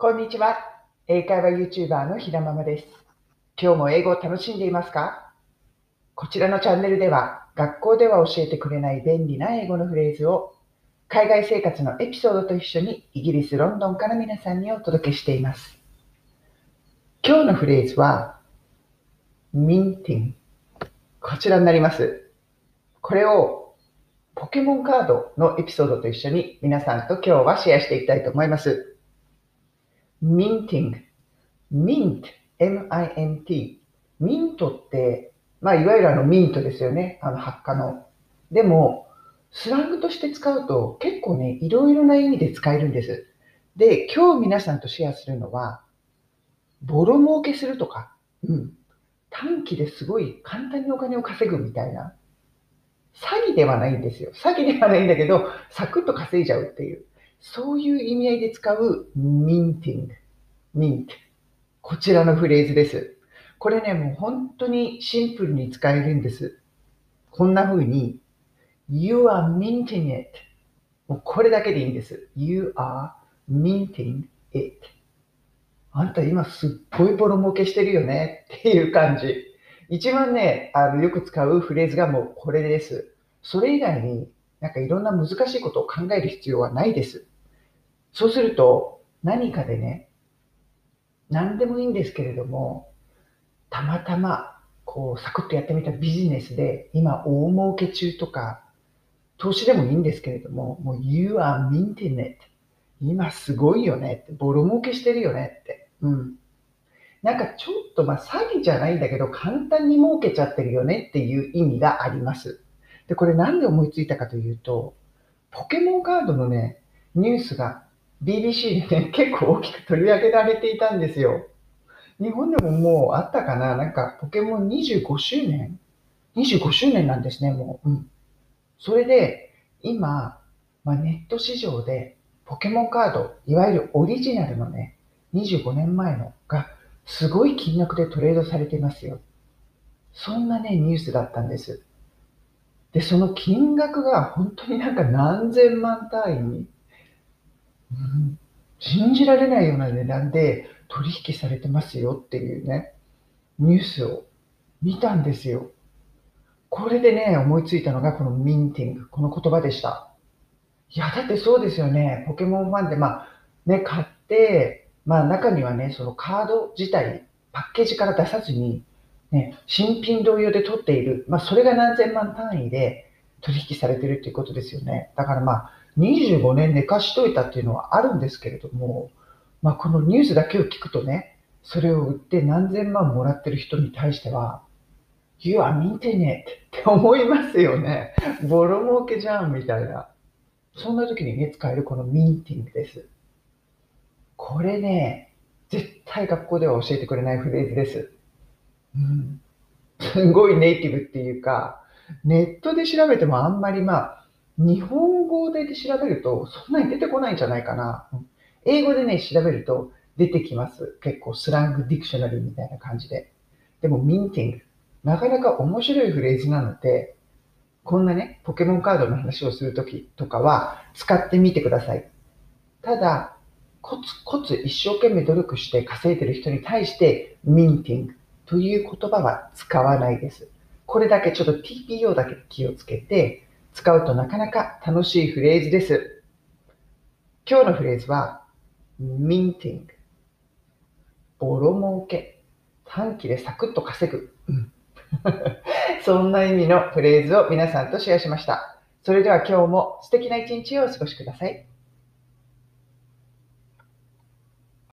こんにちは。英会話 YouTuber のひらままです。今日も英語を楽しんでいますか？こちらのチャンネルでは、学校では教えてくれない便利な英語のフレーズを、海外生活のエピソードと一緒にイギリス・ロンドンから皆さんにお届けしています。今日のフレーズは、ミンティン。こちらになります。これをポケモンカードのエピソードと一緒に皆さんと今日はシェアしていきたいと思います。Minting, mint, m-i-n-t。ミントって、まあ、いわゆるあのミントですよね。あの発火の。でも、スラングとして使うと結構ね、いろいろな意味で使えるんです。で、今日皆さんとシェアするのは、ボロ儲けするとか、うん。短期ですごい簡単にお金を稼ぐみたいな。詐欺ではないんですよ。詐欺ではないんだけど、サクッと稼いじゃうっていう。そういう意味合いで使う minting, mint。こちらのフレーズです。これね、もう本当にシンプルに使えるんです。こんな風に、You are minting it. もうこれだけでいいんです。You are minting it. あんた今すっごいボロ儲けしてるよねっていう感じ。一番ね、あのよく使うフレーズがもうこれです。それ以外になんかいろんな難しいことを考える必要はないです。そうすると、何かでね、何でもいいんですけれども、たまたま、こう、サクッとやってみたビジネスで、今、大儲け中とか、投資でもいいんですけれども、もう、You are minting it. 今すごいよねって、ボロ儲けしてるよねって。うん。なんかちょっと、まあ、詐欺じゃないんだけど、簡単に儲けちゃってるよねっていう意味があります。で、これなんで思いついたかというと、ポケモンカードのね、ニュースが BBC でね、結構大きく取り上げられていたんですよ。日本でももうあったかな？なんかポケモン25周年 ?25 周年なんですね、もう。うん。それで、今、まあ、ネット市場でポケモンカード、いわゆるオリジナルのね、25年前のがすごい金額でトレードされてますよ。そんなね、ニュースだったんです。で、その金額が本当になんか何千万単位にうん、信じられないような値段で取引されてますよっていうね、ニュースを見たんですよ。これでね、思いついたのがこのミンティング、この言葉でした。いや、だってそうですよね。ポケモンファンで、まあ、ね、買って、まあ中にはね、そのカード自体、パッケージから出さずに、ね、新品同様で取っている。まあそれが何千万単位で取引されてるっていうことですよね。だからまあ、25年寝かしといたっていうのはあるんですけれども、まあ、このニュースだけを聞くとね、それを売って何千万もらってる人に対しては、You are m a i n って思いますよね。ボロ儲けじゃんみたいな。そんな時にね、使えるこのミンティングです。これね、絶対学校では教えてくれないフレーズです。うん。すごいネイティブっていうか、ネットで調べてもあんまりまあ、日本語で調べるとそんなに出てこないんじゃないかな。英語でね、調べると出てきます。結構スラングディクショナリーみたいな感じで。でもミンティング。なかなか面白いフレーズなので、こんなね、ポケモンカードの話をするときとかは使ってみてください。ただ、コツコツ一生懸命努力して稼いでる人に対してミンティングという言葉は使わないです。これだけちょっと TPO だけ気をつけて、使うとなかなか楽しいフレーズです。今日のフレーズは、minting。ボロ儲け。短期でサクッと稼ぐ。そんな意味のフレーズを皆さんとシェアしました。それでは今日も素敵な一日をお過ごしください。